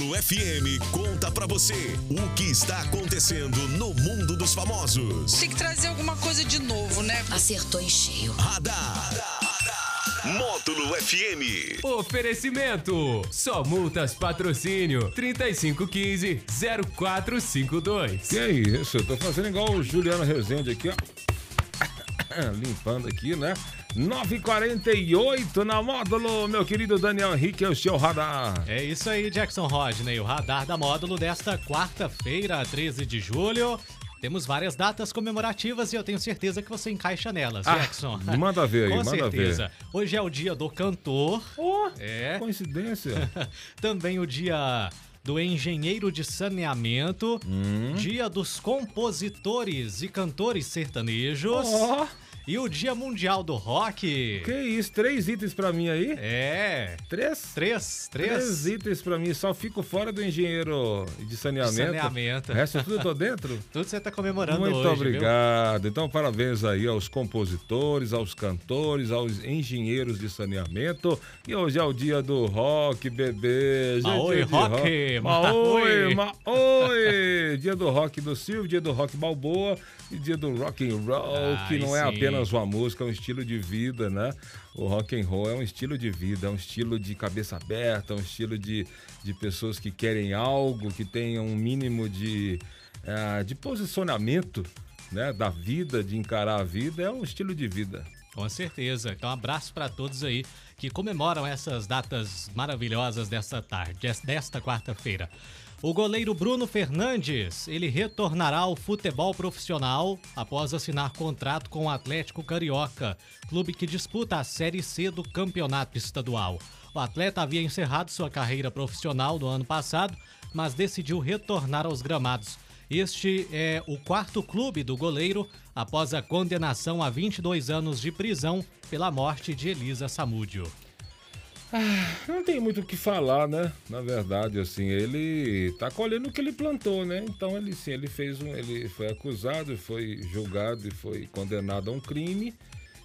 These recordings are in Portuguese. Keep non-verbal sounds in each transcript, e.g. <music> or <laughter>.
Módulo FM conta pra você o que está acontecendo no mundo dos famosos. Tem que trazer alguma coisa de novo, né? Acertou em cheio. Radar. Módulo FM. Oferecimento. Só multas patrocínio 3515 0452. Que é isso? Eu tô fazendo igual o Juliano Rezende aqui, ó. Limpando aqui, né? 948 na módulo, meu querido Daniel Henrique, é o seu radar. É isso aí, Jackson Rodney, o radar da módulo desta quarta-feira, 13 de julho. Temos várias datas comemorativas e eu tenho certeza que você encaixa nelas, Ah, Jackson. manda ver aí, <laughs> Com manda certeza. ver. Hoje é o dia do cantor. Oh, É. coincidência. <laughs> Também o dia do engenheiro de saneamento. Hum. Dia dos compositores e cantores sertanejos. Ó, E o dia mundial do rock. que isso? Três itens pra mim aí? É. Três? Três, três. Três itens pra mim, só fico fora do engenheiro de saneamento. Saneamento. O resto tudo eu tô dentro? <laughs> Tudo você tá comemorando Muito hoje, viu? obrigado. Então, parabéns aí aos compositores, aos cantores, aos engenheiros de saneamento. E hoje é o dia do rock, bebê. Gente, Maoi dia de rock, Maoi, maoi. maoi. Dia do rock do Silvio, dia do rock Balboa e dia do rock and roll, que Ai, não é sim. apenas uma música, é um estilo de vida, né? O rock and roll é um estilo de vida, é um estilo de cabeça aberta, é um estilo de, de pessoas que querem algo, que tenham um mínimo de, eh, de posicionamento né, da vida, de encarar a vida, é um estilo de vida. Com certeza. Então, um abraço para todos aí que comemoram essas datas maravilhosas desta tarde, des- desta quarta-feira. O goleiro Bruno Fernandes, ele retornará ao futebol profissional após assinar contrato com o Atlético Carioca, clube que disputa a Série C do Campeonato Estadual. O atleta havia encerrado sua carreira profissional no ano passado, mas decidiu retornar aos gramados. Este é o quarto clube do goleiro após a condenação a 22 anos de prisão pela morte de Elisa Samúdio. Não tem muito o que falar, né? Na verdade, assim, ele tá colhendo o que ele plantou, né? Então ele sim, ele fez um, ele foi acusado, foi julgado e foi condenado a um crime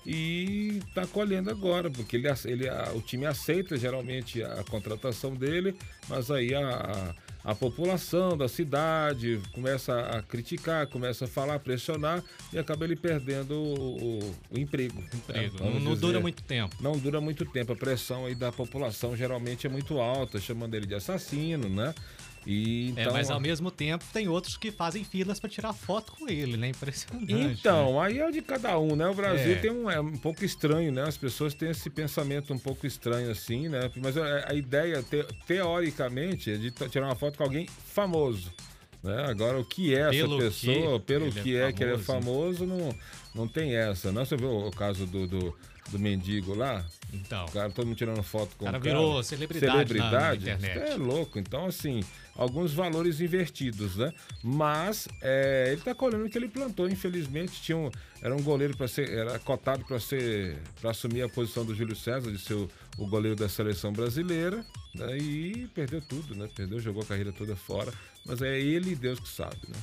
e tá colhendo agora, porque ele, ele a- o time aceita geralmente a contratação dele, mas aí a, a, a população da cidade começa a criticar, começa a falar, pressionar e acaba ele perdendo o, o- o emprego. né? Emprego. Vamos Não, não dura muito tempo. não dura muito tempo. A pressão aí da população geralmente é muito alta, chamando ele de assassino, né? E É, então, mas ao mesmo tempo tem outros que fazem filas para tirar foto com ele, né? Impressionante. né? então, aí é de cada um, né? O Brasil É. tem um, é um pouco estranho, né? As pessoas têm esse pensamento um pouco estranho assim, né? Mas a, a ideia, te- teoricamente, é de tirar uma foto com alguém famoso. Né? Agora, o que é Pelo essa pessoa, que pelo ele é que é que ele é famoso. não, não tem essa. Não, você viu o caso do, do, do mendigo lá? Então, O cara, todo mundo tirando foto com O cara o virou celebridade na- na Celebridade? internet. É louco. Então, assim, alguns valores invertidos, né? Mas é, ele tá colhendo o que ele plantou, infelizmente. Tinha um, era um goleiro para ser. Era cotado para ser. para assumir a posição do Júlio César, de ser o, goleiro da seleção brasileira. Né? E perdeu tudo, né? Perdeu, jogou a carreira toda fora. Mas é ele e Deus que sabe, né?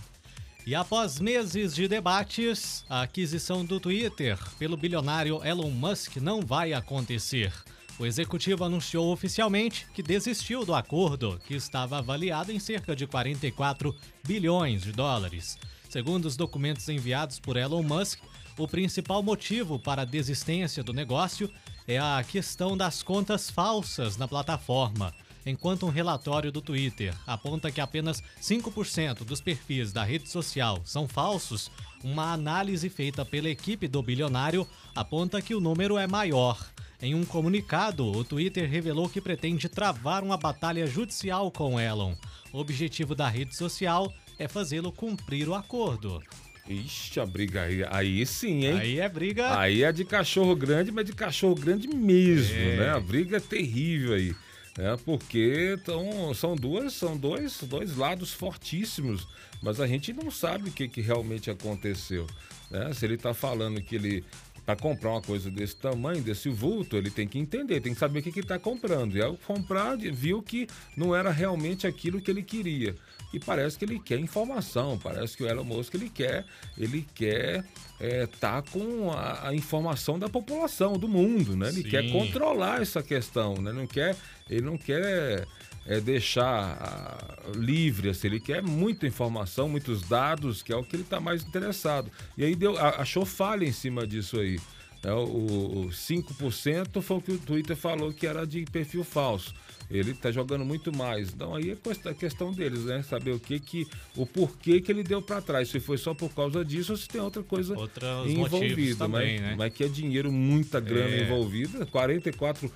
E após meses de debates, a aquisição do Twitter pelo bilionário Elon Musk não vai acontecer. O executivo anunciou oficialmente que desistiu do acordo, que estava avaliado em cerca de 44 bilhões de dólares. Segundo os documentos enviados por Elon Musk, o principal motivo para a desistência do negócio é a questão das contas falsas na plataforma. Enquanto um relatório do Twitter aponta que apenas 5% dos perfis da rede social são falsos, uma análise feita pela equipe do bilionário aponta que o número é maior. Em um comunicado, o Twitter revelou que pretende travar uma batalha judicial com Elon. O objetivo da rede social é fazê-lo cumprir o acordo. Ixi, a briga aí. Aí sim, hein? Aí é briga. Aí é de cachorro grande, mas de cachorro grande mesmo, É. né? A briga é terrível aí. Né? Porque tão, são duas, são dois, dois lados fortíssimos, mas a gente não sabe o que, que realmente aconteceu. Né? Se ele está falando que ele para comprar uma coisa desse tamanho, desse vulto, ele tem que entender, tem que saber o que está comprando. E ao comprar, viu que não era realmente aquilo que ele queria. E parece que ele quer informação, parece que o Elon Musk ele quer, ele quer é, tá com a, a informação da população, do mundo, né? Ele Sim. quer controlar essa questão, né? Não quer, ele não quer é, deixar ah, livre, assim, ele quer muita informação, muitos dados, que é o que ele está mais interessado. E aí deu, achou falha em cima disso aí. É, o, o 5% foi o que o Twitter falou que era de perfil falso. Ele está jogando muito mais. Então aí é a questão deles, né? Saber o que que, o porquê que ele deu para trás. Se foi só por causa disso ou se tem outra coisa Outros envolvida. Também, mas, né? mas que é dinheiro, muita grana É. envolvida. 44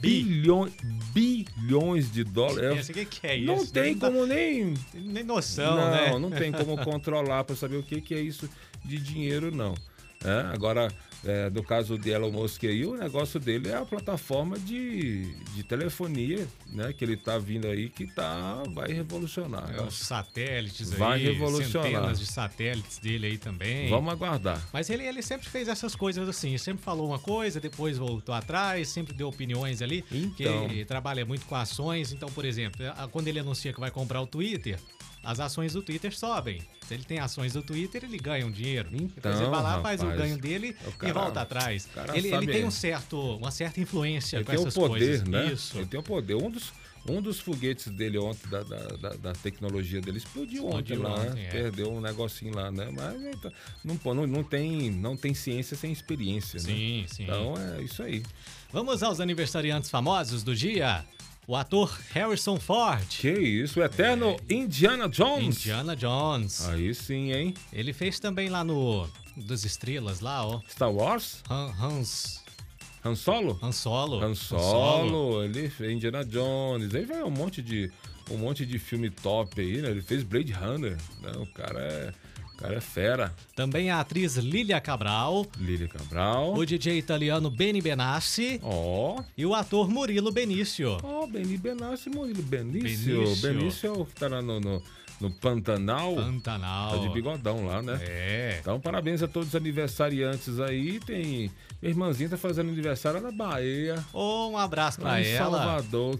bilhões, bilhões de dólares. O que, que é isso? Não tem dá como nem Nem noção, não, né? não tem como <laughs> controlar para saber o que, que é isso de dinheiro, não. É, agora, é, no caso de Elon Musk aí, o negócio dele é a plataforma de, de telefonia, né? Que ele tá vindo aí que tá, vai revolucionar. É, Os satélites Vai aí, revolucionar. centenas de satélites dele aí também. Vamos aguardar. Mas ele, ele sempre fez essas coisas assim, sempre falou uma coisa, depois voltou atrás, sempre deu opiniões ali, Então. que trabalha muito com ações. Então, por exemplo, quando ele anuncia que vai comprar o Twitter, as ações do Twitter sobem. Se ele tem ações do Twitter, ele ganha um dinheiro. depois Então, ele vai lá, faz o rapaz, ganho dele o e volta atrás. o Ele, ele tem um certo, uma certa influência Ele com tem o essas poder, coisas. né? Isso. Ele tem o poder. Um dos, um dos foguetes dele ontem, da, da, da- da tecnologia dele, explodiu, Explodiu ontem lá, ontem, né? é. Perdeu um negocinho lá, né? Mas então, não, não, não, tem, não tem ciência sem experiência, né? Sim, sim. Então é isso aí. Vamos aos aniversariantes famosos do dia. O ator Harrison Ford. Que isso, o eterno Indiana Jones. Indiana Jones. Aí sim, hein? Ele fez também lá no das estrelas lá, ó. Star Wars? Han- Hans Han Solo? Han Solo. Han Solo, ele fez Indiana Jones. Aí vai um monte de um monte de filme top aí, né? Ele fez Blade Runner. Né? O cara é, cara é fera. Também a atriz Lilia Cabral, Lili Cabral. o DJ italiano Benny Benassi Ó, e o ator Murilo Benício. ó, Beni Benassi, Murilo Benício. Benício. Benício é o que tá lá no, no, no Pantanal. Pantanal. Tá de bigodão lá, né? É. Então, parabéns a todos os aniversariantes aí. Tem. Minha irmãzinha tá fazendo aniversário na Bahia. Oh, um abraço pra Lá em ela. Salvador,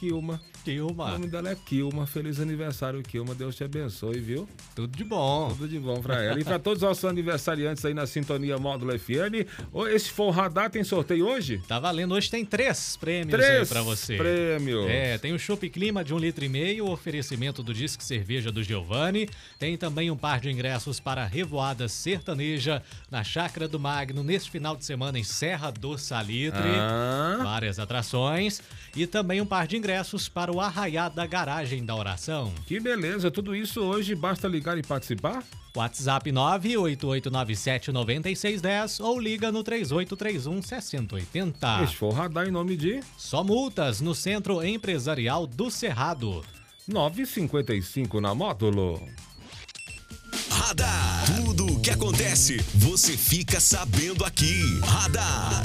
Kilma. Kilma. O nome dela é Kilma. Feliz aniversário, Kilma. Deus te abençoe, viu? Tudo de bom. Tudo de bom pra ela. E pra todos os nossos aniversariantes aí na Sintonia Módulo FM. Esse for o radar, tem sorteio hoje? Tá valendo. Hoje tem três prêmios aí Três pra você. prêmios. É, tem o Chopp Clima de um litro e meio, o oferecimento do Disque Cerveja do Giovanni. Tem também um par de ingressos para a Revoada Sertaneja na Chácara do Magno neste final de semana em Serra do Salitre. Ah. Várias atrações. E também um par de ingressos para o Arraiá da Garagem da Oração. Que beleza, tudo isso hoje, basta ligar e participar? WhatsApp 988979610 ou liga no 3831 6080. Esse for o radar em nome de Só multas no Centro Empresarial do Cerrado. 955 na módulo. Radar. Tudo o que acontece, você fica sabendo aqui. Radar.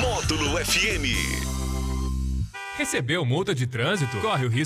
Módulo FM. Recebeu multa de trânsito? Corre o risco